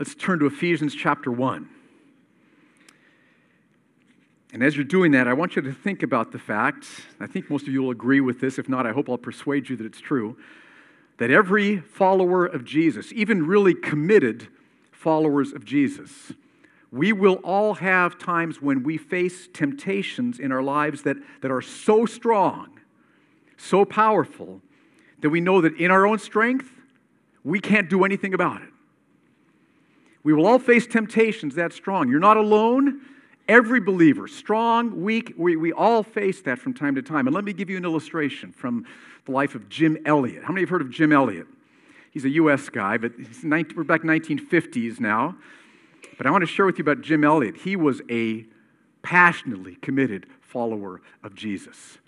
Let's turn to Ephesians chapter 1. And as you're doing that, I want you to think about the fact, I think most of you will agree with this. If not, I hope I'll persuade you that it's true, that every follower of Jesus, even really committed followers of Jesus, we will all have times when we face temptations in our lives that, that are so strong, so powerful, that we know that in our own strength, we can't do anything about it. We will all face temptations that strong. You're not alone. Every believer, strong, weak, we, we all face that from time to time. And let me give you an illustration from the life of Jim Elliot. How many have heard of Jim Elliot? He's a U.S. guy, but 19, we're back 1950s now. But I want to share with you about Jim Elliot. He was a passionately committed follower of Jesus.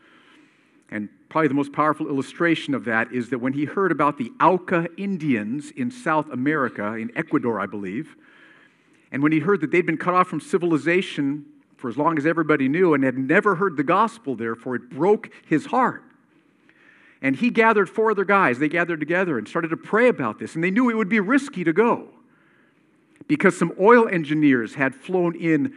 And probably the most powerful illustration of that is that when he heard about the Auca Indians in South America, in Ecuador, I believe, and when he heard that they'd been cut off from civilization for as long as everybody knew and had never heard the gospel, therefore, it broke his heart. And he gathered four other guys. They gathered together and started to pray about this. And they knew it would be risky to go because some oil engineers had flown in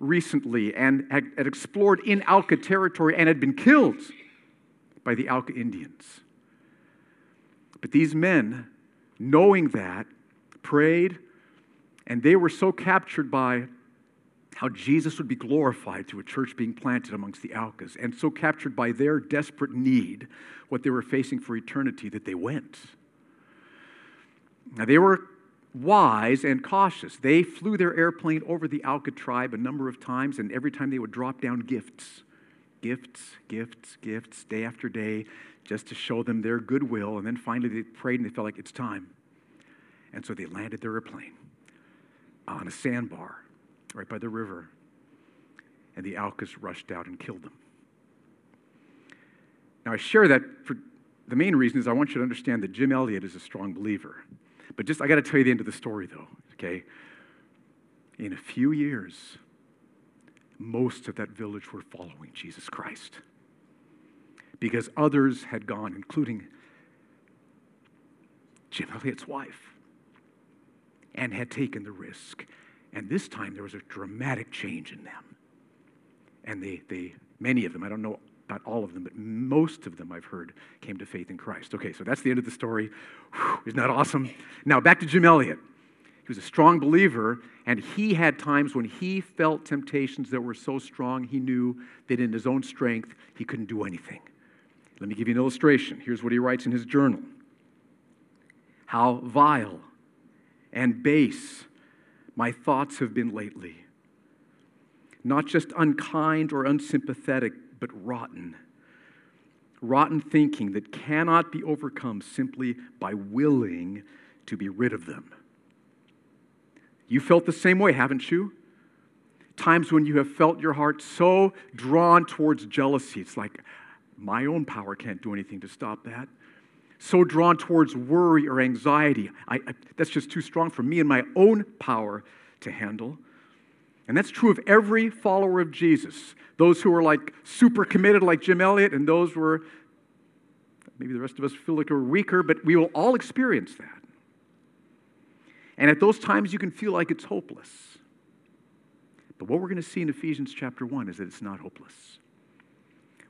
recently and had, explored in Auca territory and had been killed by the Auca Indians. But these men, knowing that, prayed and they were so captured by how Jesus would be glorified through a church being planted amongst the Aucas, and so captured by their desperate need, what they were facing for eternity, that they went. Now, they were wise and cautious. They flew their airplane over the Auca tribe a number of times, and every time they would drop down gifts gifts, gifts, gifts, day after day, just to show them their goodwill. And then finally they prayed and they felt like it's time. And so they landed their airplane on a sandbar right by the river. And the Aucas rushed out and killed them. Now, I share that for the main reason is I want you to understand that Jim Elliot is a strong believer. But just, I got to tell you the end of the story, though, okay? In a few years, most of that village were following Jesus Christ because others had gone, including Jim Elliot's wife and had taken the risk. And this time there was a dramatic change in them. And they, they, many of them, I don't know about all of them, but most of them I've heard came to faith in Christ. Okay, so that's the end of the story. Whew, isn't that awesome? Now back to Jim Elliot. He was a strong believer, and he had times when he felt temptations that were so strong he knew that in his own strength he couldn't do anything. Let me give you an illustration. Here's what he writes in his journal How vile and base my thoughts have been lately. Not just unkind or unsympathetic, but rotten. Rotten thinking that cannot be overcome simply by willing to be rid of them. You felt the same way, haven't you? Times when you have felt your heart so drawn towards jealousy. It's like, my own power can't do anything to stop that so drawn towards worry or anxiety. I, I, that's just too strong for me and my own power to handle. And that's true of every follower of Jesus. Those who are like super committed, like Jim Elliot, and those were maybe the rest of us feel like we're weaker, but we will all experience that. And at those times, you can feel like it's hopeless. But what we're going to see in Ephesians chapter 1 is that it's not hopeless.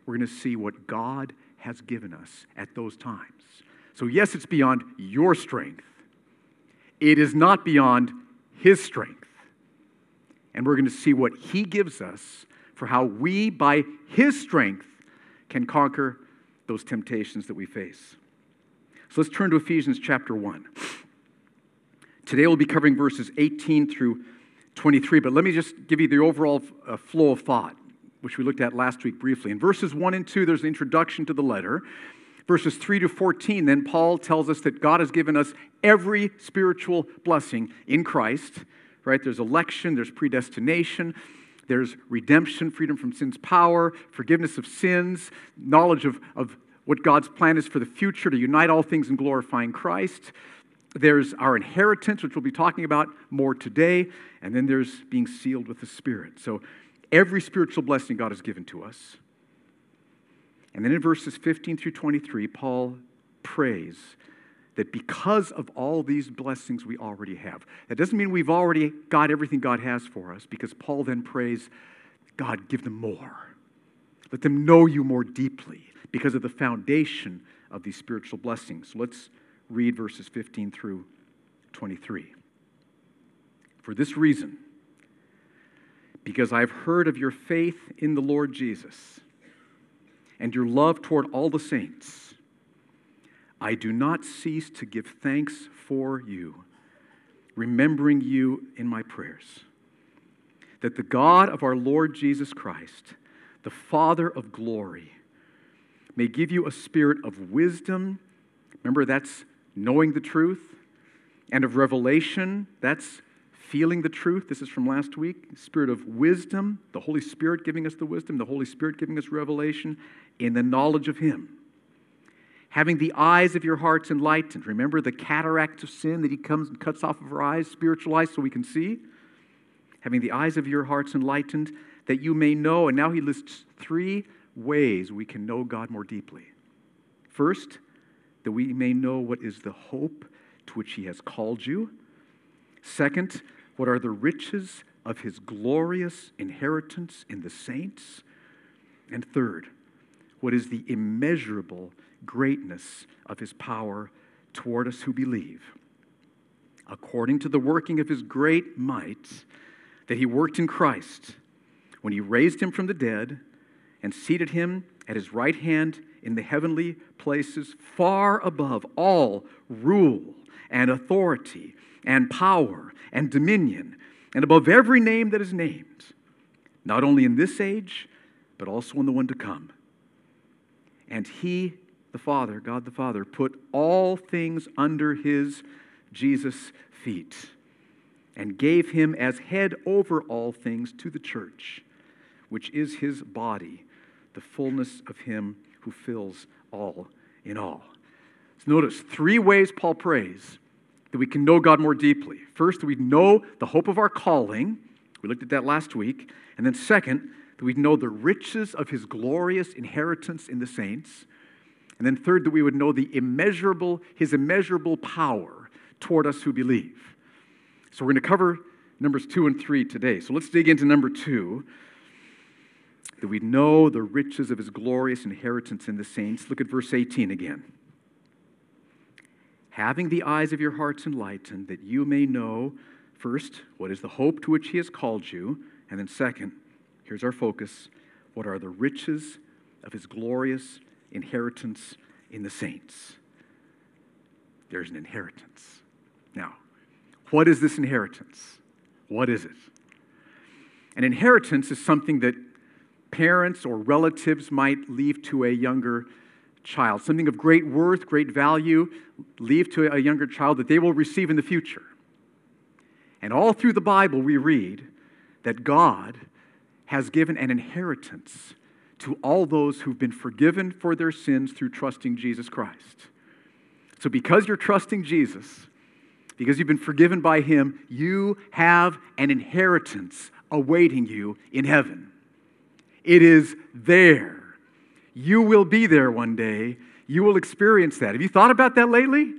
We're going to see what God has given us at those times. So, yes, it's beyond your strength, it is not beyond His strength. And we're going to see what He gives us for how we, by His strength, can conquer those temptations that we face. So let's turn to Ephesians chapter 1. Today we'll be covering verses 18 through 23, but let me just give you the overall uh, flow of thought, which we looked at last week briefly. In verses 1 and 2, there's an introduction to the letter. Verses 3 to 14, then Paul tells us that God has given us every spiritual blessing in Christ, right? There's election, there's predestination, there's redemption, freedom from sin's power, forgiveness of sins, knowledge of, of what God's plan is for the future to unite all things in glorifying Christ. There's our inheritance, which we'll be talking about more today. And then there's being sealed with the Spirit. So every spiritual blessing God has given to us. And then in verses 15 through 23, Paul prays that because of all these blessings we already have, that doesn't mean we've already got everything God has for us, because Paul then prays, God, give them more. Let them know you more deeply because of the foundation of these spiritual blessings. So let's read verses 15 through 23. For this reason, because I've heard of your faith in the Lord Jesus and your love toward all the saints, I do not cease to give thanks for you, remembering you in my prayers. That the God of our Lord Jesus Christ, the Father of glory, may give you a spirit of wisdom. Remember, that's knowing the truth, and of revelation, that's feeling the truth. This is from last week. Spirit of wisdom, the Holy Spirit giving us the wisdom, the Holy Spirit giving us revelation in the knowledge of Him. Having the eyes of your hearts enlightened. Remember the cataracts of sin that He comes and cuts off of our eyes, spiritual eyes, so we can see? Having the eyes of your hearts enlightened, that you may know. And now He lists three ways we can know God more deeply. First, that we may know what is the hope to which He has called you. Second, what are the riches of his glorious inheritance in the saints? And third, what is the immeasurable greatness of his power toward us who believe? According to the working of his great might that he worked in Christ when he raised him from the dead and seated him at his right hand in the heavenly places, far above all rule and authority and power and dominion and above every name that is named, not only in this age, but also in the one to come. And he, the Father, God the Father, put all things under his Jesus' feet and gave him as head over all things to the church, which is his body, the fullness of him who fills all in all. So notice three ways Paul prays that we can know God more deeply. First, we know the hope of our calling. We looked at that last week. And then, second, that we know the riches of his glorious inheritance in the saints. And then, third, that we would know the immeasurable, his immeasurable power toward us who believe. So, we're going to cover numbers two and three today. So, let's dig into number two that we know the riches of his glorious inheritance in the saints. Look at verse 18 again having the eyes of your hearts enlightened, that you may know, first, what is the hope to which he has called you, and then, second, here's our focus what are the riches of his glorious inheritance in the saints? There's an inheritance. Now, what is this inheritance? What is it? An inheritance is something that parents or relatives might leave to a younger child, something of great worth, great value, leave to a younger child that they will receive in the future. And all through the Bible, we read that God has given an inheritance to all those who've been forgiven for their sins through trusting Jesus Christ. So, because you're trusting Jesus, because you've been forgiven by Him, you have an inheritance awaiting you in heaven. It is there. You will be there one day. You will experience that. Have you thought about that lately?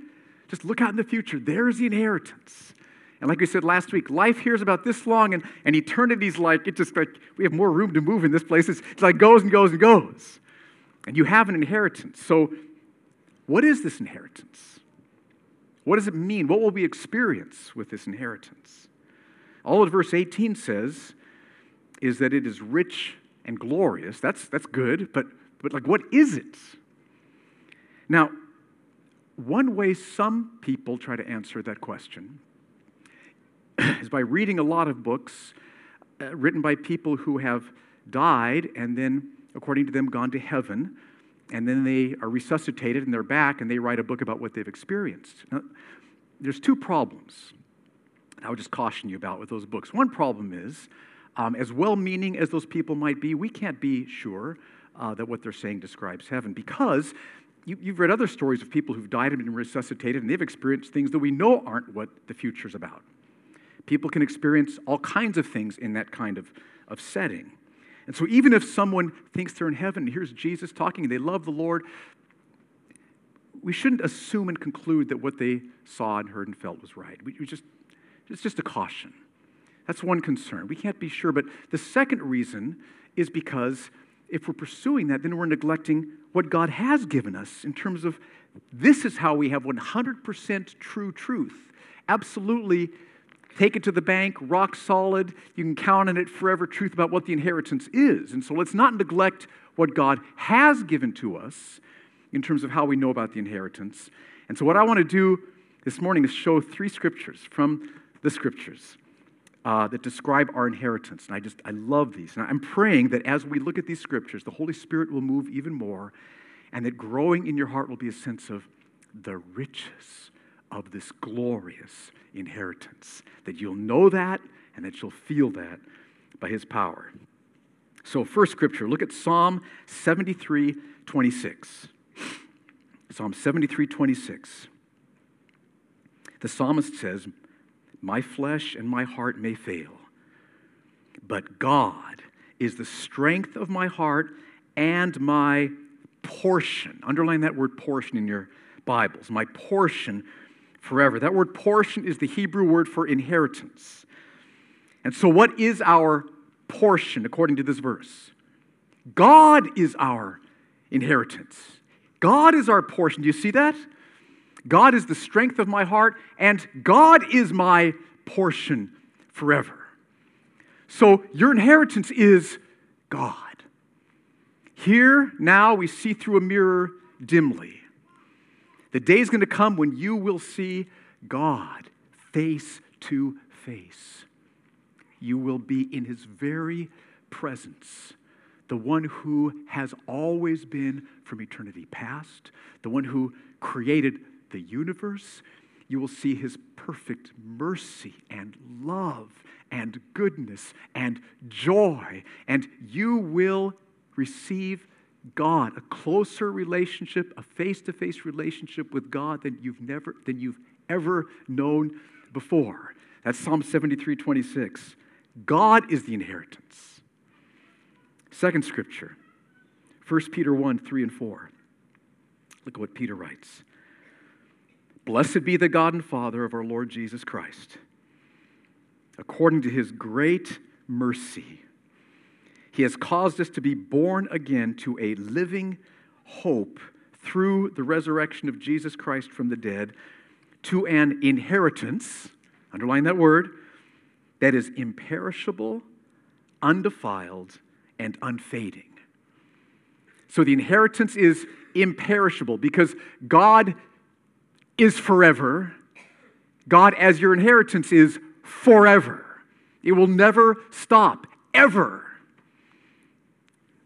Just look out in the future. There's the inheritance. And like we said last week, life here is about this long, and, and eternity's like, it just like, we have more room to move in this place. It's, it's like goes and goes and goes. And you have an inheritance. So, what is this inheritance? What does it mean? What will we experience with this inheritance? All of verse 18 says is that it is rich and glorious. That's, that's good, but but, like, what is it? Now, one way some people try to answer that question is by reading a lot of books uh, written by people who have died and then, according to them, gone to heaven. And then they are resuscitated and they're back and they write a book about what they've experienced. Now, there's two problems I would just caution you about with those books. One problem is, um, as well meaning as those people might be, we can't be sure uh, that what they're saying describes heaven because you, have read other stories of people who've died and been resuscitated and they've experienced things that we know aren't what the future's about. People can experience all kinds of things in that kind of, of setting. And so, even if someone thinks they're in heaven, and here's Jesus talking, and they love the Lord, we shouldn't assume and conclude that what they saw and heard and felt was right. We, we just, it's just a caution. That's one concern. We can't be sure. But the second reason is because if we're pursuing that, then we're neglecting what God has given us in terms of this is how we have 100% true truth. Absolutely take it to the bank, rock solid. You can count on it forever truth about what the inheritance is. And so let's not neglect what God has given to us in terms of how we know about the inheritance. And so, what I want to do this morning is show three scriptures from the scriptures uh, that describe our inheritance. And I just, I love these. And I'm praying that as we look at these scriptures, the Holy Spirit will move even more and that growing in your heart will be a sense of the riches of this glorious inheritance. That you'll know that and that you'll feel that by His power. So, first scripture, look at Psalm 73 26. Psalm 73 26. The psalmist says, My flesh and my heart may fail, but God is the strength of my heart and my portion. Underline that word portion in your Bibles. My portion forever. That word portion is the Hebrew word for inheritance. And so, what is our portion according to this verse? God is our inheritance. God is our portion. Do you see that? God is the strength of my heart, and God is my portion forever. So, your inheritance is God. Here, now, we see through a mirror dimly. The day is going to come when you will see God face to face. You will be in his very presence, the one who has always been from eternity past, the one who created the universe. You will see his perfect mercy and love and goodness and joy, and you will receive God, a closer relationship, a face to face relationship with God than you've, never, than you've ever known before. That's Psalm 73 26. God is the inheritance. Second scripture, 1 Peter 1 3 and 4. Look at what Peter writes Blessed be the God and Father of our Lord Jesus Christ. According to his great mercy, he has caused us to be born again to a living hope through the resurrection of Jesus Christ from the dead to an inheritance, underline that word, that is imperishable, undefiled, and unfading. So the inheritance is imperishable because God is forever. God, as your inheritance, is forever. It will never stop, ever.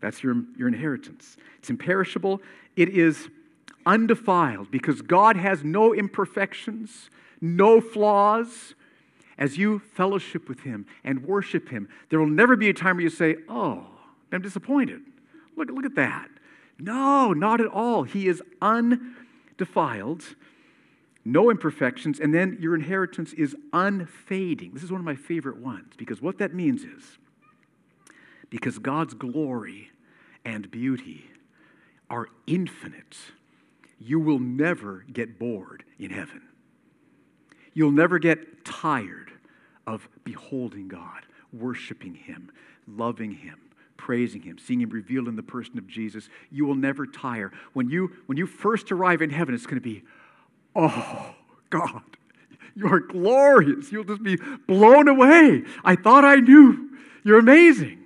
That's your, your inheritance. It's imperishable. It is undefiled because God has no imperfections, no flaws. As you fellowship with Him and worship Him, there will never be a time where you say, Oh, I'm disappointed. Look, look at that. No, not at all. He is undefiled, no imperfections, and then your inheritance is unfading. This is one of my favorite ones because what that means is because God's glory and beauty are infinite, you will never get bored in heaven. You'll never get tired of beholding God, worshiping Him, loving Him, praising Him, seeing Him revealed in the person of Jesus. You will never tire. When you, when you first arrive in heaven, it's going to be, oh, God, you are glorious. You'll just be blown away. I thought I knew. You're amazing.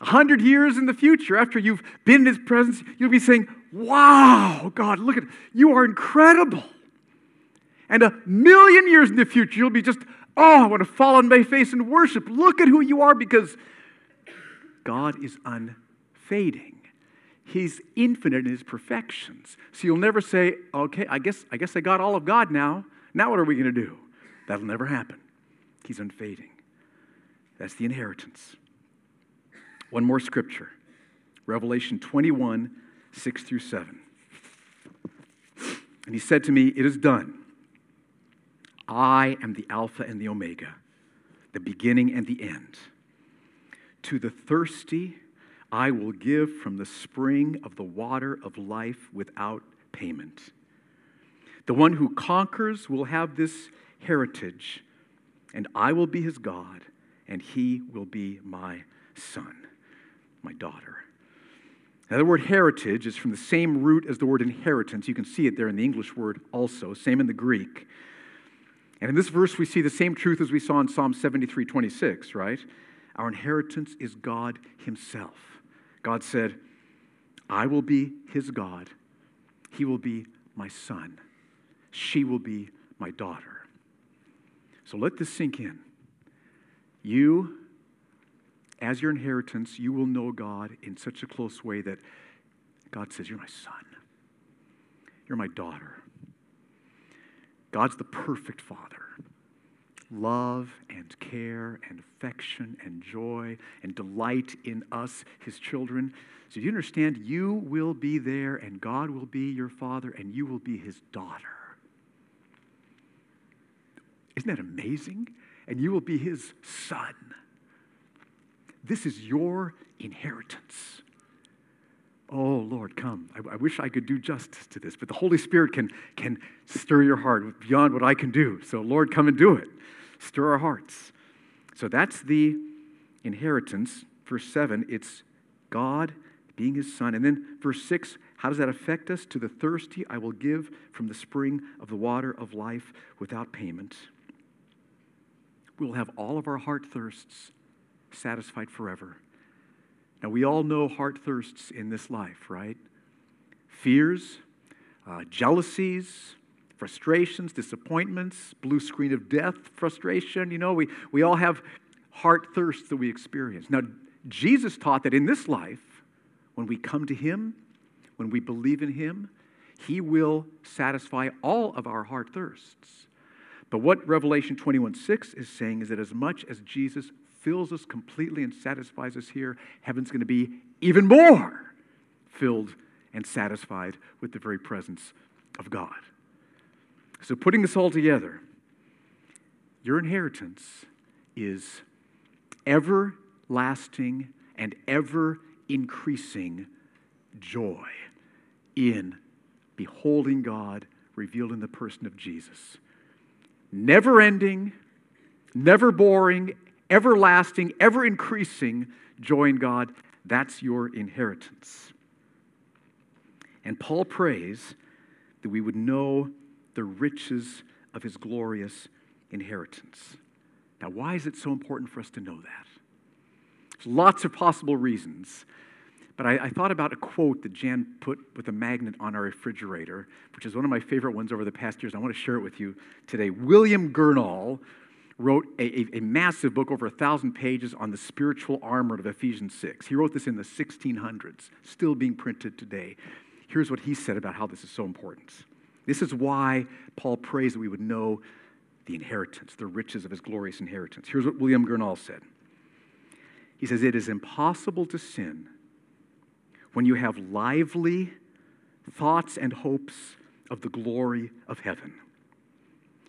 A hundred years in the future, after you've been in His presence, you'll be saying, Wow, God, look at you are incredible. And a million years in the future, you'll be just, oh, I want to fall on my face and worship. Look at who you are because God is unfading. He's infinite in his perfections. So you'll never say, okay, I guess, I guess I got all of God now. Now what are we going to do? That'll never happen. He's unfading. That's the inheritance. One more scripture Revelation 21, 6 through 7. And he said to me, It is done. I am the Alpha and the Omega, the beginning and the end. To the thirsty, I will give from the spring of the water of life without payment. The one who conquers will have this heritage, and I will be his God, and he will be my son, my daughter. Now, the word heritage is from the same root as the word inheritance. You can see it there in the English word also, same in the Greek. And in this verse, we see the same truth as we saw in Psalm 73 26, right? Our inheritance is God Himself. God said, I will be His God, He will be my son, she will be my daughter. So let this sink in. You, as your inheritance, you will know God in such a close way that God says, You're my son, you're my daughter. God's the perfect Father. Love and care and affection and joy and delight in us, His children. So, you understand? You will be there, and God will be your Father, and you will be His daughter. Isn't that amazing? And you will be His son. This is your inheritance. Oh, Lord, come. I, I, wish I could do justice to this, but the Holy Spirit can, can stir your heart beyond what I can do. So, Lord, come and do it. Stir our hearts. So, that's the inheritance. Verse 7, it's God being his son. And then verse 6, how does that affect us? To the thirsty, I will give from the spring of the water of life without payment. We will have all of our heart thirsts satisfied forever. Now, we all know heart thirsts in this life, right? Fears, uh, jealousies, frustrations, disappointments, blue screen of death, frustration. You know, we, we all have heart thirsts that we experience. Now, Jesus taught that in this life, when we come to Him, when we believe in Him, He will satisfy all of our heart thirsts. But what Revelation 21 6 is saying is that as much as Jesus fills us completely and satisfies us here, heaven's going to be even more filled and satisfied with the very presence of God. So, putting this all together, your inheritance is everlasting and ever increasing joy in beholding God revealed in the person of Jesus. Never ending, never boring, everlasting, ever increasing joy in God. That's your inheritance. And Paul prays that we would know the riches of his glorious inheritance. Now, why is it so important for us to know that? There's lots of possible reasons. But I, I, thought about a quote that Jan put with a magnet on our refrigerator, which is one of my favorite ones over the past years. I want to share it with you today. William Gurnall wrote a, a, a, massive book over a thousand pages on the spiritual armor of Ephesians 6. He wrote this in the 1600s, still being printed today. Here's what he said about how this is so important. This is why Paul prays that we would know the inheritance, the riches of his glorious inheritance. Here's what William Gurnall said He says, It is impossible to sin when you have lively thoughts and hopes of the glory of heaven.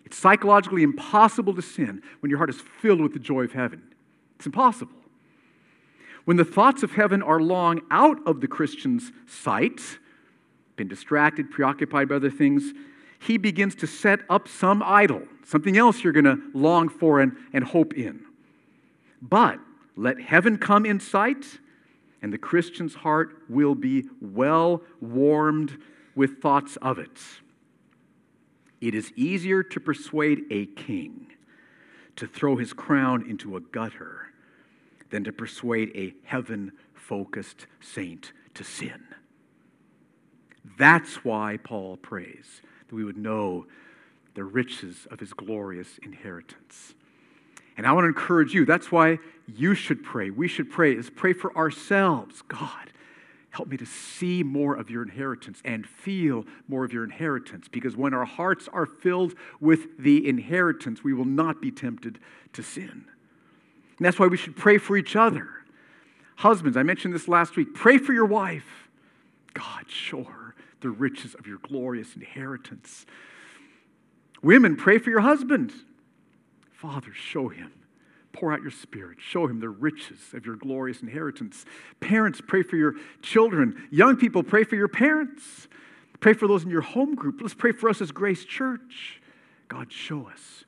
It's psychologically impossible to sin when your heart is filled with the joy of heaven. It's impossible. When the thoughts of heaven are long out of the Christian's sight, been distracted, preoccupied by other things, he begins to set up some idol, something else you're going to long for and, and hope in. But let heaven come in sight, and the Christian's heart will be well warmed with thoughts of it. It is easier to persuade a king to throw his crown into a gutter than to persuade a heaven focused saint to sin. That's why Paul prays that we would know the riches of his glorious inheritance. And I want to encourage you. That's why you should pray. We should pray is pray for ourselves. God, Help me to see more of your inheritance and feel more of your inheritance. Because when our hearts are filled with the inheritance, we will not be tempted to sin. And that's why we should pray for each other. Husbands, I mentioned this last week. Pray for your wife. God, show her the riches of your glorious inheritance. Women, pray for your husband. Father, show him Pour out your spirit. Show him the riches of your glorious inheritance. Parents, pray for your children. Young people, pray for your parents. Pray for those in your home group. Let's pray for us as Grace Church. God, show us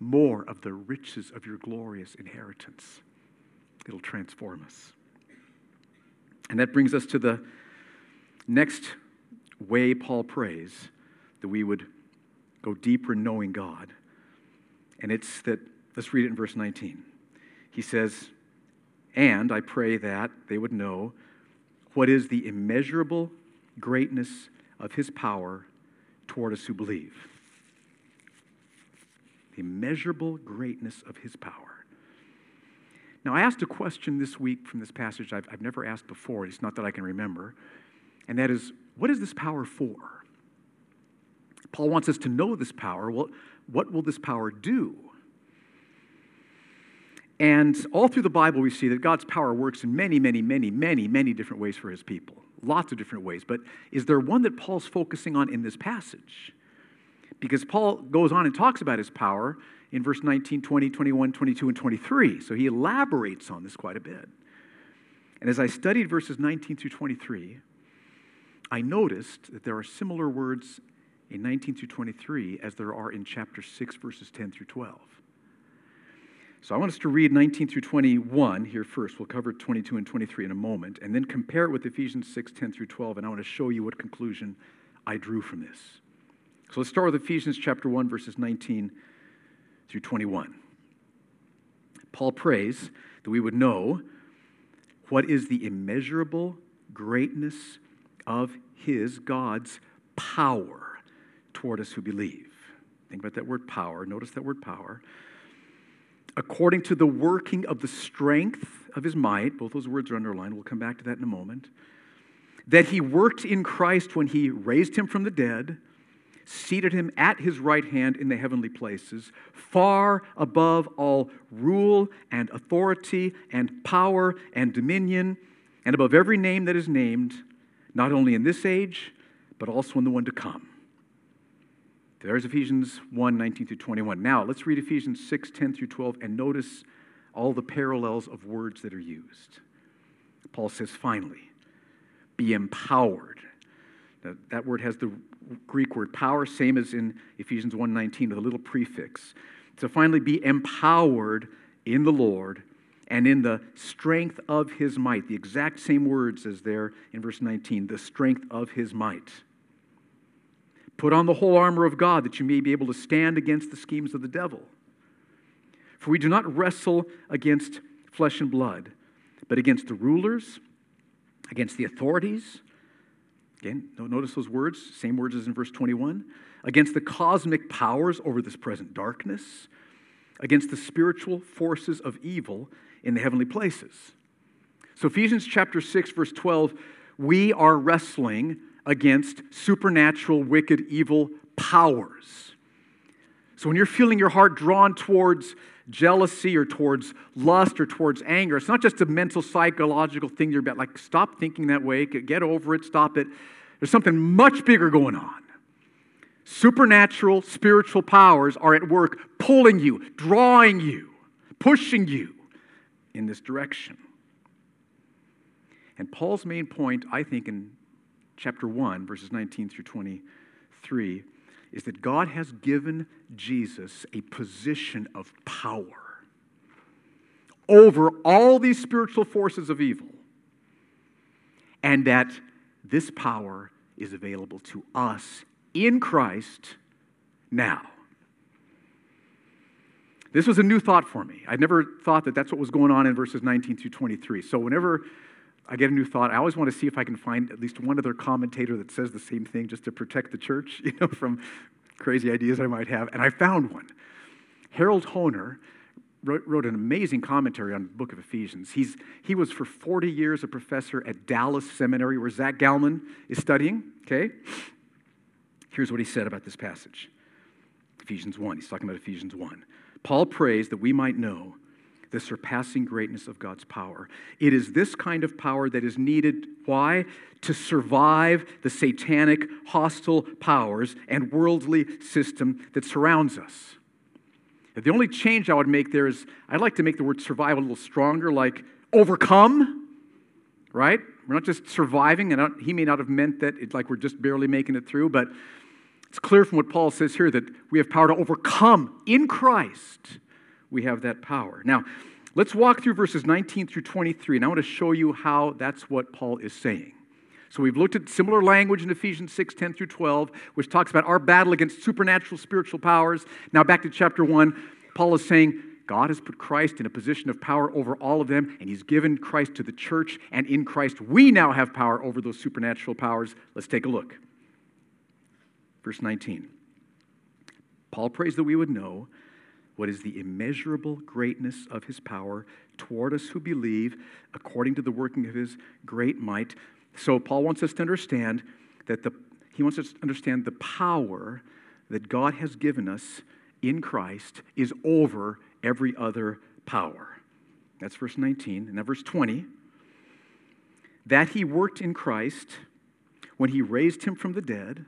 more of the riches of your glorious inheritance. It'll transform us. And that brings us to the next way Paul prays that we would go deeper in knowing God. And it's that, let's read it in verse 19. He says, And I pray that they would know what is the immeasurable greatness of his power toward us who believe. The immeasurable greatness of his power. Now, I asked a question this week from this passage I've, I've never asked before. It's not that I can remember. And that is, what is this power for? Paul wants us to know this power. Well, what will this power do? And all through the Bible, we see that God's power works in many, many, many, many, many different ways for his people. Lots of different ways. But is there one that Paul's focusing on in this passage? Because Paul goes on and talks about his power in verse 19, 20, 21, 22, and 23. So he elaborates on this quite a bit. And as I studied verses 19 through 23, I noticed that there are similar words in 19 through 23 as there are in chapter 6, verses 10 through 12. So I want us to read 19 through 21 here first. We'll cover 22 and 23 in a moment, and then compare it with Ephesians 6, 10 through 12, and I want to show you what conclusion I drew from this. So let's start with Ephesians chapter 1, verses 19 through 21. Paul prays that we would know what is the immeasurable greatness of his, God's power toward us who believe. Think about that word power. Notice that word power. According to the working of the strength of his might, both those words are underlined. We'll come back to that in a moment. That he worked in Christ when he raised him from the dead seated him at his right hand in the heavenly places, far above all rule and authority and power and dominion, and above every name that is named, not only in this age, but also in the one to come. There's Ephesians 1 19 through 21. Now, let's read Ephesians 6 10 through 12 and notice all the parallels of words that are used. Paul says, finally, be empowered. Now, that word has the Greek word power, same as in Ephesians 1:19 with a little prefix. To finally be empowered in the Lord and in the strength of his might. The exact same words as there in verse 19, the strength of his might. Put on the whole armor of God that you may be able to stand against the schemes of the devil. For we do not wrestle against flesh and blood, but against the rulers, against the authorities, Again, notice those words, same words as in verse 21. Against the cosmic powers over this present darkness, against the spiritual forces of evil in the heavenly places. So, Ephesians chapter 6, verse 12, we are wrestling against supernatural, wicked, evil powers. So, when you're feeling your heart drawn towards jealousy or towards lust or towards anger, it's not just a mental, psychological thing you're about. Like, stop thinking that way, get over it, stop it. There's something much bigger going on. Supernatural, spiritual powers are at work pulling you, drawing you, pushing you in this direction. And Paul's main point, I think, in chapter 1, verses 19 through 23, is that God has given Jesus a position of power over all these spiritual forces of evil, and that this power is available to us in Christ now. This was a new thought for me. I'd never thought that that's what was going on in verses 19 through 23. So whenever I get a new thought, I always want to see if I can find at least one other commentator that says the same thing just to protect the church, you know, from crazy ideas I might have. And I found one. Harold Hoehner wrote, wrote, an amazing commentary on the book of Ephesians. He's, he was for 40 years a professor at Dallas Seminary, where Zach Galman is studying. Okay? Here's what he said about this passage Ephesians 1. He's talking about Ephesians 1. Paul prays that we might know the surpassing greatness of God's power. It is this kind of power that is needed. Why? To survive the satanic, hostile powers and worldly system that surrounds us. The only change I would make there is I'd like to make the word survive a little stronger, like overcome, right? We're not just surviving, and he may not have meant that it's like we're just barely making it through, but it's clear from what Paul says here that we have power to overcome in Christ. We have that power. Now, let's walk through verses 19 through 23, and I want to show you how that's what Paul is saying. So we've looked at similar language in Ephesians 6, 10 through 12, which talks about our battle against supernatural spiritual powers. Now back to chapter 1, Paul is saying, God has put Christ in a position of power over all of them, and He's given Christ to the church, and in Christ we now have power over those supernatural powers. Let's take a look. Verse 19. Paul prays that we would know what is the immeasurable greatness of His power toward us who believe, according to the working of His great might. So, Paul wants us to understand that the, he wants us to understand the power that God has given us in Christ is over every other power. That's verse 19. And now, verse 20 that he worked in Christ when he raised him from the dead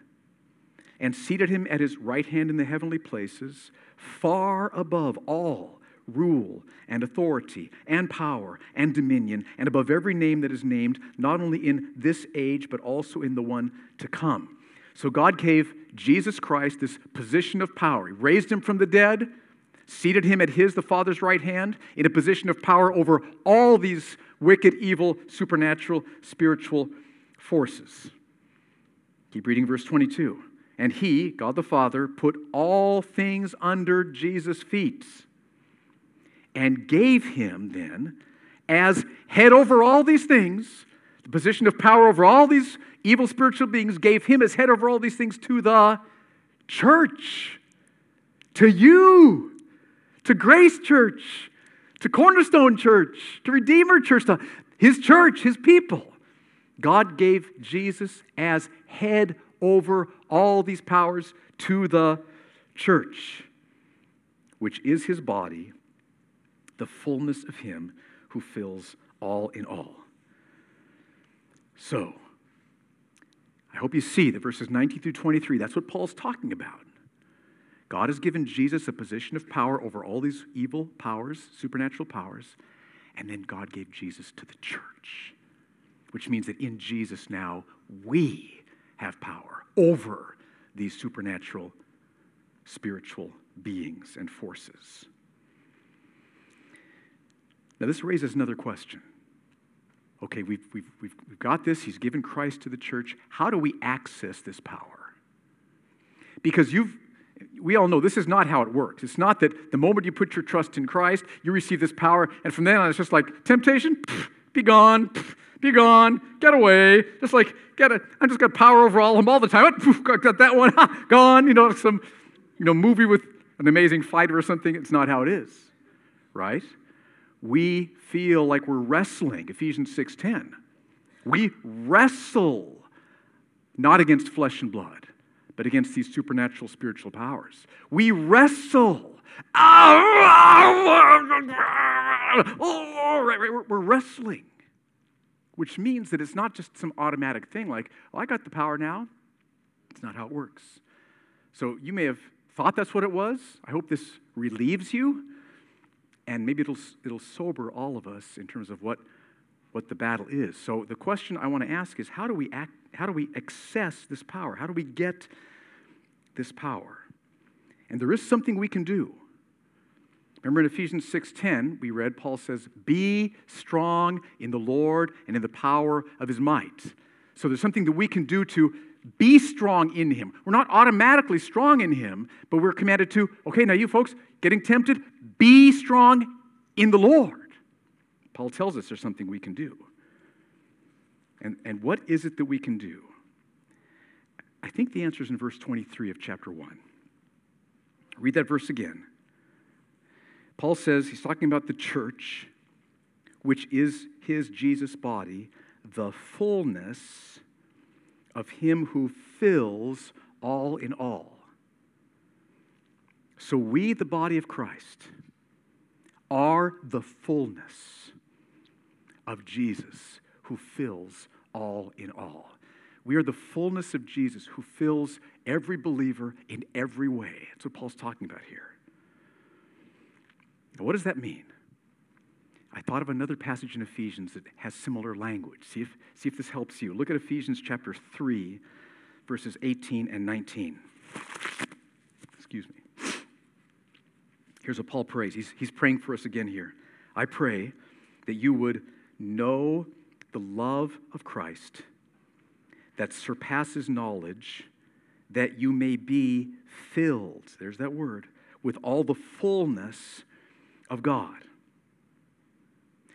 and seated him at his right hand in the heavenly places, far above all rule and authority and power and dominion, and above every name that is named, not only in this age, but also in the one to come. So God gave Jesus Christ this position of power. He raised him from the dead, seated him at his, the Father's right hand, in a position of power over all these wicked, evil, supernatural, spiritual forces. Keep reading verse 22. And he, God the Father, put all things under Jesus' feet and gave him then as head over all these things, the position of power over all these evil spiritual beings, gave him as head over all these things to the church, to you, to Grace Church, to Cornerstone Church, to Redeemer Church, to his church, his people. God gave Jesus as head over all these powers to the church, which is his body the fullness of Him who fills all in all. So, I hope you see that verses 19 through 23, that's what Paul's talking about. God has given Jesus a position of power over all these evil powers, supernatural powers, and then God gave Jesus to the church, which means that in Jesus now we have power over these supernatural spiritual beings and forces. Now, this raises another question. Okay, we've, we've, we've, we've got this. He's given Christ to the church. How do we access this power? Because you've, we all know this is not how it works. It's not that the moment you put your trust in Christ, you receive this power, and from then on, it's just like temptation, pff, be gone, pff, be gone, get away. Just like, get it. I just got power over all of them all the time. Poof, got that one, gone. You know, some you know, movie with an amazing fighter or something. It's not how it is, right? we feel like we're wrestling ephesians 6.10 we wrestle not against flesh and blood but against these supernatural spiritual powers we wrestle oh, right, right, we're wrestling which means that it's not just some automatic thing like oh, i got the power now it's not how it works so you may have thought that's what it was i hope this relieves you and maybe it'll, it'll sober all of us in terms of what, what the battle is. So the question I want to ask is how do we act, how do we access this power? How do we get this power? And there is something we can do. Remember in Ephesians 6:10, we read Paul says, "Be strong in the Lord and in the power of his might." So there's something that we can do to be strong in him. We're not automatically strong in him, but we're commanded to, okay, now you folks getting tempted, be strong in the Lord. Paul tells us there's something we can do. And, and what is it that we can do? I think the answer is in verse 23 of chapter 1. Read that verse again. Paul says, he's talking about the church, which is his Jesus body, the fullness of him who fills all in all. So we, the body of Christ, are the fullness of Jesus who fills all in all. We are the fullness of Jesus who fills every believer in every way. That's what Paul's talking about here. What does that mean? I thought of another passage in Ephesians that has similar language. See if, see if this helps you. Look at Ephesians chapter 3, verses 18 and 19. Excuse me. Here's what Paul prays. He's, he's praying for us again here. I pray that you would know the love of Christ that surpasses knowledge, that you may be filled, there's that word, with all the fullness of God.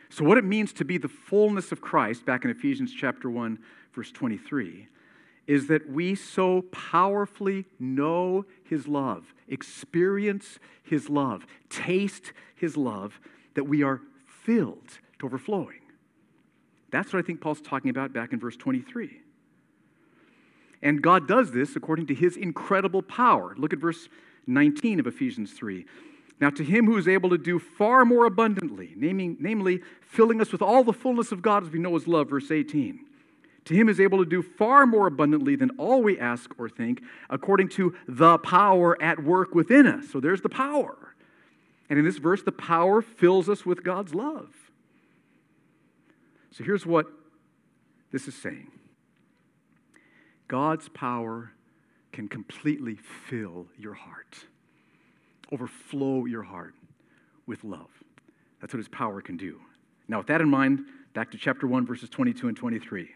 So, what it means to be the fullness of Christ, back in Ephesians chapter 1, verse 23, is that we so powerfully know His love, experience His love, taste His love, that we are filled to overflowing. That's what I think Paul's talking about back in verse 23. And God does this according to His incredible power. Look at verse 19 of Ephesians 3. Now, to him who is able to do far more abundantly, naming, namely, filling us with all the fullness of God as we know his love, verse 18. To him is able to do far more abundantly than all we ask or think, according to the power at work within us. So there's the power. And in this verse, the power fills us with God's love. So here's what this is saying God's power can completely fill your heart overflow your heart with love. That's what his power can do. Now, with that in mind, back to chapter 1, verses 22 and 23.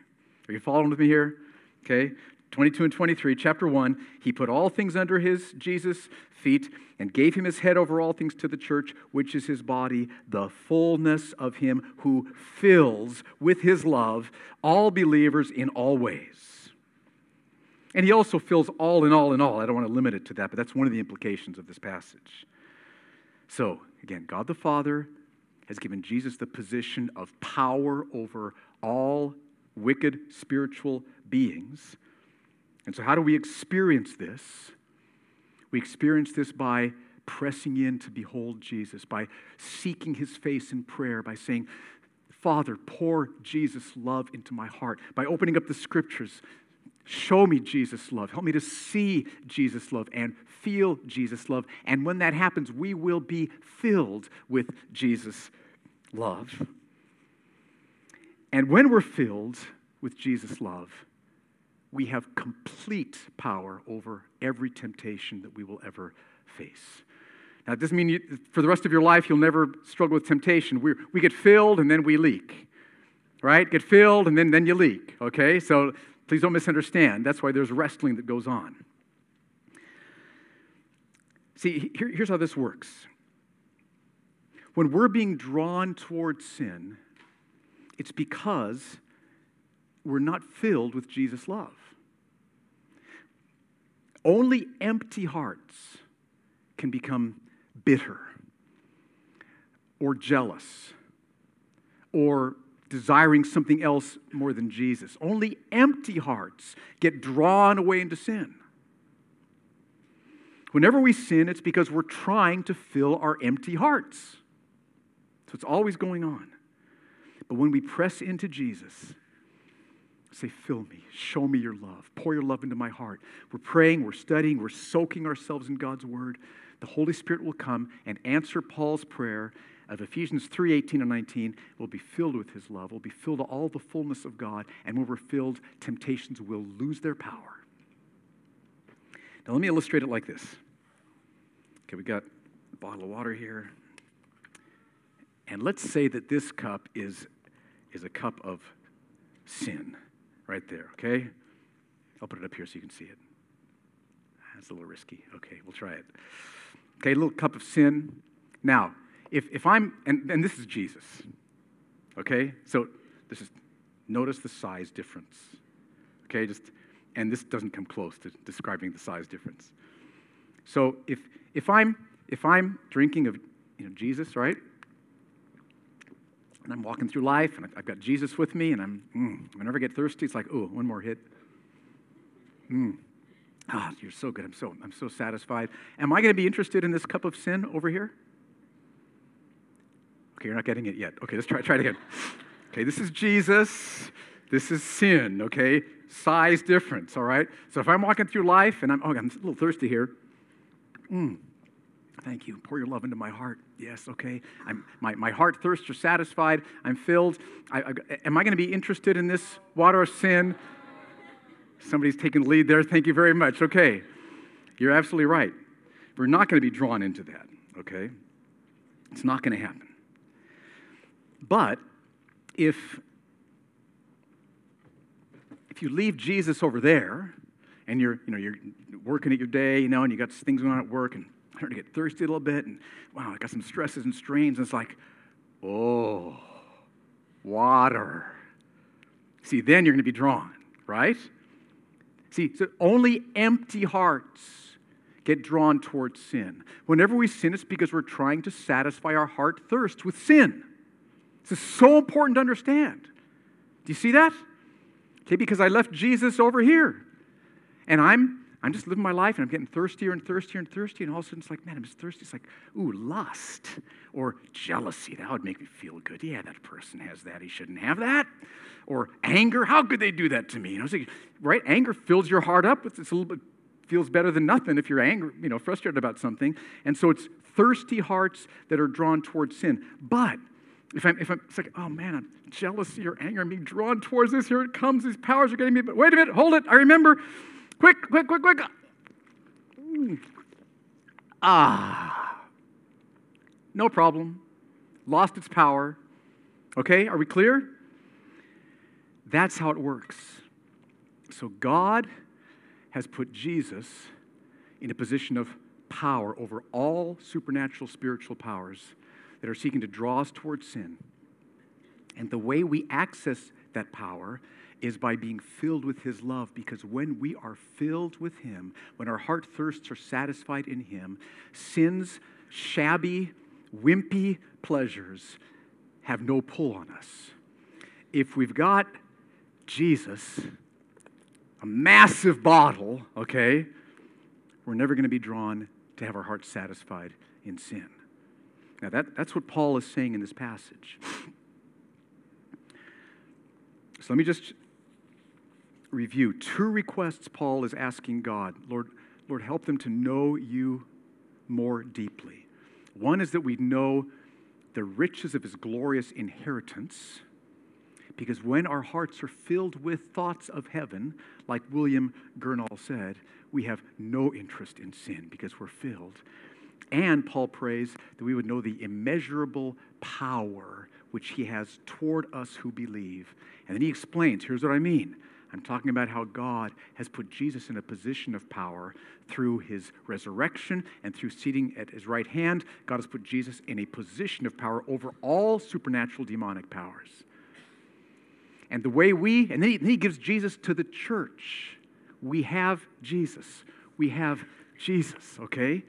Are you following with me here? Okay. 22 and 23, chapter 1, he put all things under his, Jesus' feet, and gave him his head over all things to the church, which is his body, the fullness of him who fills with his love all believers in all ways. And he also fills all in all in all. I don't want to limit it to that, but that's one of the implications of this passage. So, again, God the Father has given Jesus the position of power over all wicked spiritual beings. And so, how do we experience this? We experience this by pressing in to behold Jesus, by seeking his face in prayer, by saying, Father, pour Jesus' love into my heart, by opening up the scriptures, Show me Jesus' love. Help me to see Jesus' love and feel Jesus' love. And when that happens, we will be filled with Jesus' love. And when we're filled with Jesus' love, we have complete power over every temptation that we will ever face. Now, it doesn't mean you, for the rest of your life you'll never struggle with temptation. we we get filled and then we leak, right? Get filled and then, then you leak, okay? So Please don't misunderstand. That's why there's wrestling that goes on. See, here, here's how this works. When we're being drawn towards sin, it's because we're not filled with Jesus' love. Only empty hearts can become bitter or jealous or desiring something else more than Jesus. Only empty hearts get drawn away into sin. Whenever we sin, it's because we're trying to fill our empty hearts. So it's always going on. But when we press into Jesus, say, Fill me, show me your love, pour your love into my heart. We're praying, we're studying, we're soaking ourselves in God's word. The Holy Spirit will come and answer Paul's prayer of Ephesians 3 18 and 19 will be filled with his love, will be filled to all the fullness of God, and when we're filled, temptations will lose their power. Now, let me illustrate it like this. Okay, we got a bottle of water here. And let's say that this cup is, is a cup of sin right there, okay? I'll put it up here so you can see it. That's a little risky. Okay, we'll try it. Okay, a little cup of sin. Now, if, if I'm, and, and this is Jesus, okay? So this is, notice the size difference, okay? Just, and this doesn't come close to describing the size difference. So if, if, I'm, if I'm drinking of you know, Jesus, right? And I'm walking through life and I've got Jesus with me and I'm, mm, whenever I get thirsty, it's like, oh, one more hit. Mm. Ah, you're so good. I'm so, I'm so satisfied. Am I going to be interested in this cup of sin over here? Okay, you're not getting it yet. Okay, let's try, try it again. Okay, this is Jesus. This is sin, okay? Size difference, all right? So if I'm walking through life and I'm, oh, I'm a little thirsty here. Mm. Thank you. Pour your love into my heart. Yes, okay. I'm, my, my heart thirsts are satisfied. I'm filled. I, I, am I going to be interested in this water of sin? Somebody's taking the lead there. Thank you very much. Okay. You're absolutely right. We're not going to be drawn into that, okay? It's not going to happen. But if if you leave Jesus over there and you're, you know, you're working at your day, you know, and you got things going on at work and I'm starting to get thirsty a little bit and wow, I got some stresses and strains, and it's like, oh, water. See, then you're going to be drawn, right? See, so only empty hearts get drawn towards sin. Whenever we sin, it's because we're trying to satisfy our heart thirst with sin. This is so important to understand. Do you see that? Okay, because I left Jesus over here. And I'm I'm just living my life and I'm getting thirstier and thirstier and thirstier. And all of a sudden it's like, man, I'm just thirsty. It's like, ooh, lust or jealousy. That would make me feel good. Yeah, that person has that. He shouldn't have that. Or anger. How could they do that to me? You know, like, right? Anger fills your heart up. It's a little bit feels better than nothing if you're angry, you know, frustrated about something. And so it's thirsty hearts that are drawn towards sin. But if I'm, if I'm, like, oh man, I'm jealousy or anger, I'm being drawn towards this. Here it comes. These powers are getting me. But wait a minute, hold it. I remember. Quick, quick, quick, quick. Ah. No problem. Lost its power. Okay, are we clear? That's how it works. So God has put Jesus in a position of power over all supernatural spiritual powers that are seeking to draw us towards sin. And the way we access that power is by being filled with His love, because when we are filled with Him, when our heart thirsts are satisfied in Him, sin's shabby, wimpy pleasures have no pull on us. If we've got Jesus, a massive bottle, okay, we're never going to be drawn to have our hearts satisfied in sin. Now, that, that's what Paul is saying in this passage. So let me just review two requests Paul is asking God. Lord, Lord, help them to know you more deeply. One is that we know the riches of his glorious inheritance because when our hearts are filled with thoughts of heaven, like William Gurnall said, we have no interest in sin because we're filled. And Paul prays that we would know the immeasurable power which he has toward us who believe. And then he explains here's what I mean. I'm talking about how God has put Jesus in a position of power through his resurrection and through seating at his right hand. God has put Jesus in a position of power over all supernatural demonic powers. And the way we, and then he, then he gives Jesus to the church. We have Jesus. We have Jesus, okay?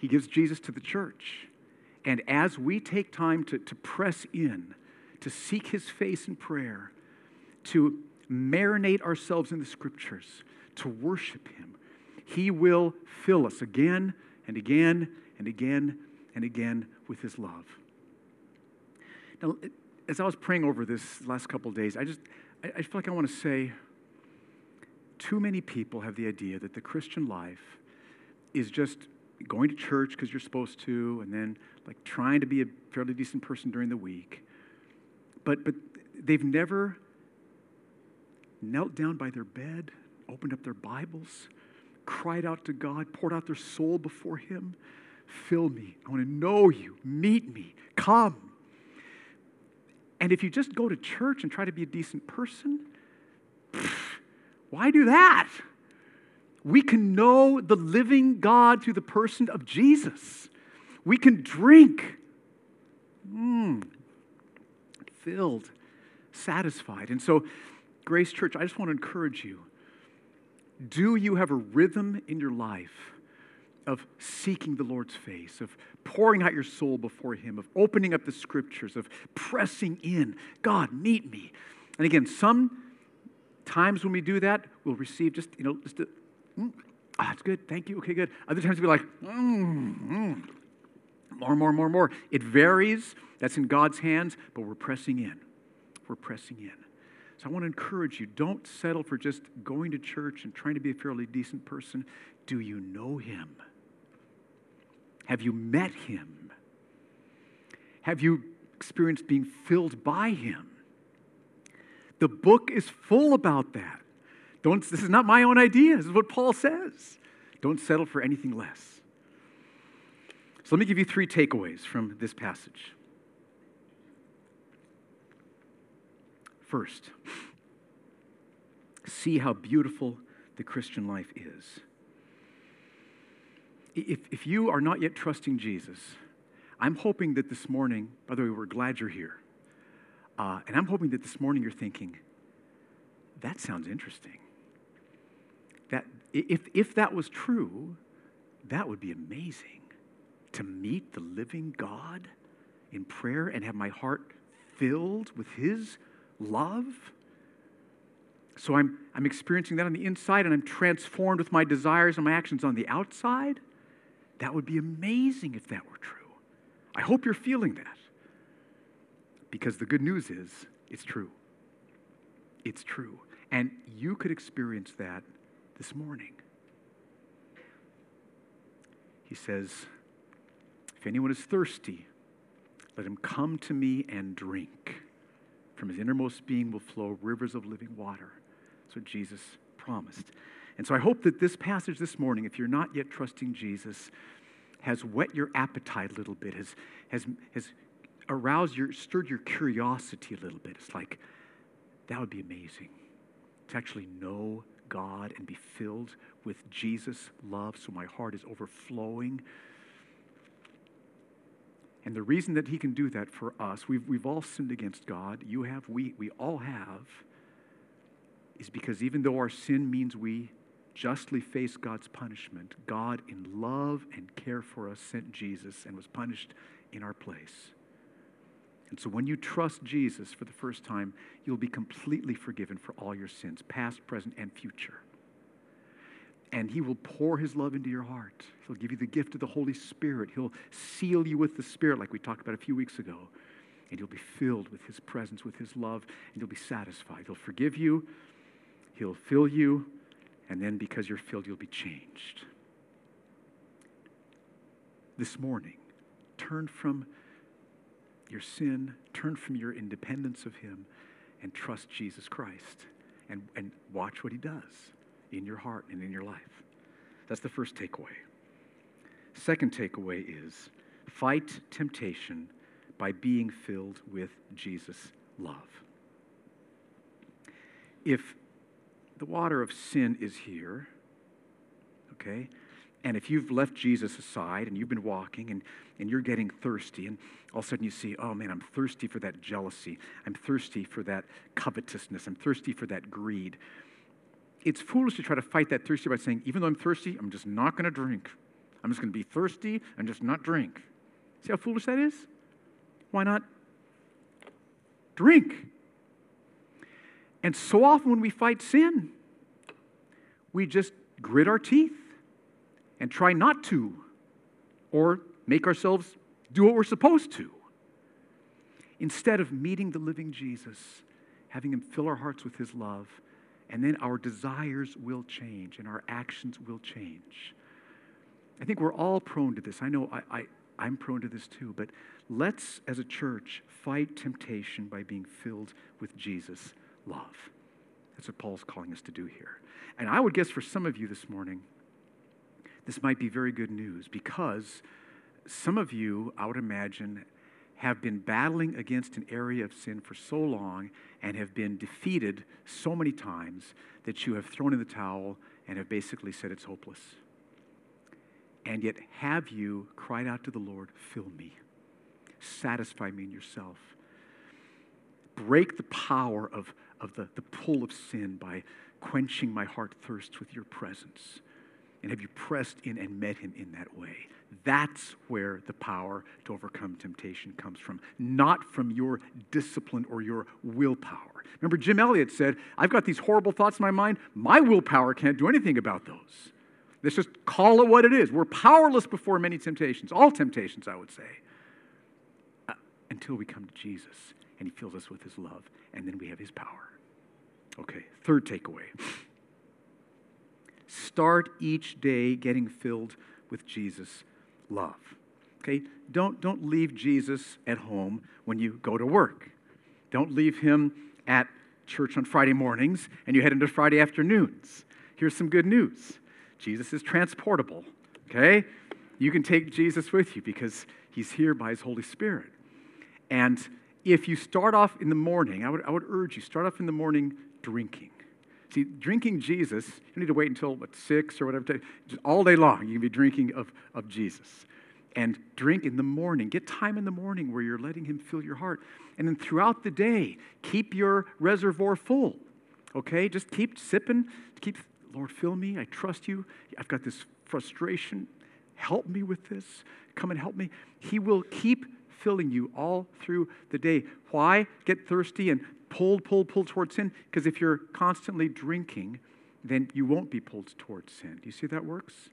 He gives Jesus to the church. And as we take time to, to press in, to seek his face in prayer, to marinate ourselves in the scriptures, to worship him, he will fill us again and again and again and again with his love. Now, as I was praying over this last couple days, I just I, I feel like I want to say too many people have the idea that the Christian life is just going to church because you're supposed to, and then like trying to be a fairly decent person during the week. But but they've never knelt down by their bed, opened up their Bibles, cried out to God, poured out their soul before Him. Fill me. I want to know you. Meet me. Come. And if you just go to church and try to be a decent person, why do that? We can know the living God through the person of Jesus. We can drink, mm, filled, satisfied. And so, Grace Church, I just want to encourage you. Do you have a rhythm in your life of seeking the Lord's face, of pouring out your soul before Him, of opening up the scriptures, of pressing in. God, meet me. And again, some times when we do that, we'll receive just, you know, just a, mm, ah, that's good, thank you, okay, good. Other times we'll be like, mm, mm, more, more, more, more. It varies. That's in God's hands, but we're pressing in. We're pressing in. So I want to encourage you don't settle for just going to church and trying to be a fairly decent person. Do you know Him? Have you met him? Have you experienced being filled by him? The book is full about that. Don't, this is not my own idea. This is what Paul says. Don't settle for anything less. So let me give you three takeaways from this passage. First, see how beautiful the Christian life is. If, if you are not yet trusting Jesus, I'm hoping that this morning, by the way, we're glad you're here. Uh, and I'm hoping that this morning you're thinking, that sounds interesting. If, if that was true, that would be amazing to meet the living God in prayer and have my heart filled with His love. So I'm, I'm experiencing that on the inside and I'm transformed with my desires and my actions on the outside. That would be amazing if that were true. I hope you're feeling that. Because the good news is, it's true. It's true. And you could experience that this morning. He says, If anyone is thirsty, let him come to me and drink. From his innermost being will flow rivers of living water. That's what Jesus promised. And so I hope that this passage this morning, if you're not yet trusting Jesus, has whet your appetite a little bit, has, has, has aroused your, stirred your curiosity a little bit. It's like, that would be amazing to actually know God and be filled with Jesus' love so my heart is overflowing. And the reason that He can do that for us, we've, we've all sinned against God. You have, we, we all have, is because even though our sin means we justly face God's punishment, God, in love and care for us, sent Jesus and was punished in our place. And so when you trust Jesus for the first time, you'll be completely forgiven for all your sins, past, present, and future. And He will pour His love into your heart. He'll give you the gift of the Holy Spirit. He'll seal you with the Spirit, like we talked about a few weeks ago. And you'll be filled with His presence, with His love, and you'll be satisfied. He'll forgive you, He'll fill you, and then because you're filled, you'll be changed. This morning, turn from your sin, turn from your independence of Him, and trust Jesus Christ and, and watch what He does in your heart and in your life. That's the first takeaway. Second takeaway is fight temptation by being filled with Jesus' love. If the water of sin is here, okay, and if you've left Jesus aside and you've been walking and, and you're getting thirsty, and all of a sudden you see, oh man, I'm thirsty for that jealousy. I'm thirsty for that covetousness. I'm thirsty for that greed. It's foolish to try to fight that thirsty by saying, even though I'm thirsty, I'm just not going to drink. I'm just going to be thirsty and just not drink. See how foolish that is? Why not drink? And so often when we fight sin, we just grit our teeth and try not to, or make ourselves do what we're supposed to. Instead of meeting the living Jesus, having Him fill our hearts with His love, and then our desires will change and our actions will change. I think we're all prone to this. I know I, I, I'm prone to this too, but let's, as a church, fight temptation by being filled with Jesus' love. That's what Paul's calling us to do here. And I would guess for some of you this morning, this might be very good news because some of you, I would imagine, have been battling against an area of sin for so long and have been defeated so many times that you have thrown in the towel and have basically said it's hopeless. And yet, have you cried out to the Lord, fill me, satisfy me in yourself? Break the power of, of the, the pull of sin by quenching my heart thirst with your presence. And have you pressed in and met him in that way? That's where the power to overcome temptation comes from, not from your discipline or your willpower. Remember, Jim Elliot said, I've got these horrible thoughts in my mind. My willpower can't do anything about those. Let's just call it what it is. We're powerless before many temptations, all temptations, I would say, uh, until we come to Jesus and he fills us with his love, and then we have his power. Okay, third takeaway start each day getting filled with Jesus' love. Okay? Don't, don't leave Jesus at home when you go to work. Don't leave him at church on Friday mornings and you head into Friday afternoons. Here's some good news Jesus is transportable. Okay? You can take Jesus with you because he's here by his Holy Spirit. And if you start off in the morning, I would, I would urge you, start off in the morning drinking. See, drinking Jesus, you need to wait until what, six or whatever, just all day long, you can be drinking of, of Jesus. And drink in the morning. Get time in the morning where you're letting Him fill your heart. And then throughout the day, keep your reservoir full. Okay? Just keep sipping. Keep, Lord, fill me. I trust you. I've got this frustration. Help me with this. Come and help me. He will keep filling you all through the day. Why get thirsty and pulled, pulled, pulled towards sin? Because if you're constantly drinking, then you won't be pulled towards sin. Do you see that works?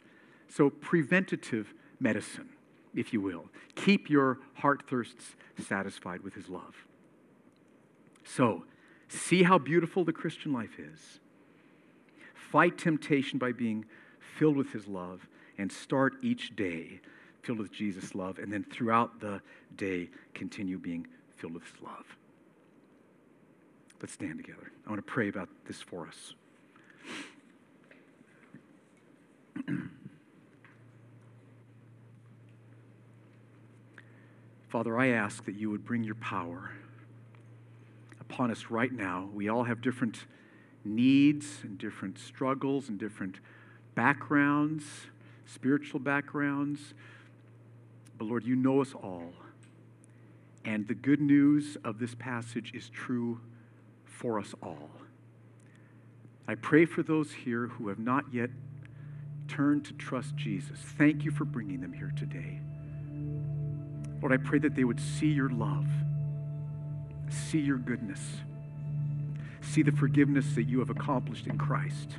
So, preventative medicine, if you will. Keep your heart thirsts satisfied with His love. So, see how beautiful the Christian life is. Fight temptation by being filled with His love and start each day filled with Jesus' love, and then throughout the day, continue being filled with His love. Let's stand together. I want to pray about this for us. Father, I ask that you would bring your power upon us right now. We all have different needs and different struggles and different backgrounds, spiritual backgrounds. But Lord, you know us all. And the good news of this passage is true for us all. I pray for those here who have not yet turned to trust Jesus. Thank you for bringing them here today. Lord, I pray that they would see your love, see your goodness, see the forgiveness that you have accomplished in Christ,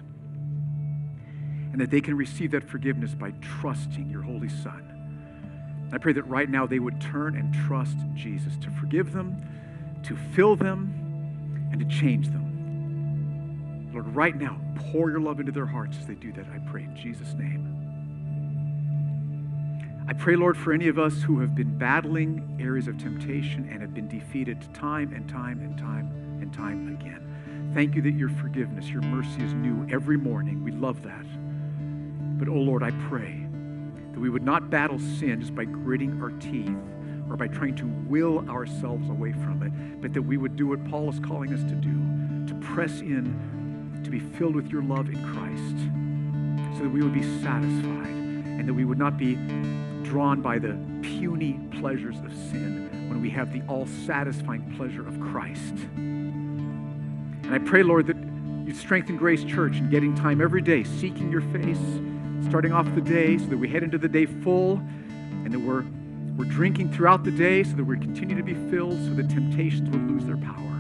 and that they can receive that forgiveness by trusting your Holy Son. I pray that right now they would turn and trust Jesus to forgive them, to fill them, and to change them. Lord, right now, pour your love into their hearts as they do that, I pray in Jesus' name. I pray, Lord, for any of us who have been battling areas of temptation and have been defeated time and time and time and time again. Thank you that your forgiveness, your mercy is new every morning. We love that. But, oh Lord, I pray that we would not battle sin just by gritting our teeth or by trying to will ourselves away from it, but that we would do what Paul is calling us to do to press in, to be filled with your love in Christ, so that we would be satisfied and that we would not be drawn by the puny pleasures of sin when we have the all satisfying pleasure of Christ. And I pray, Lord, that you strengthen Grace Church in getting time every day, seeking your face, starting off the day so that we head into the day full and that we're, we're drinking throughout the day so that we continue to be filled so that temptations would lose their power.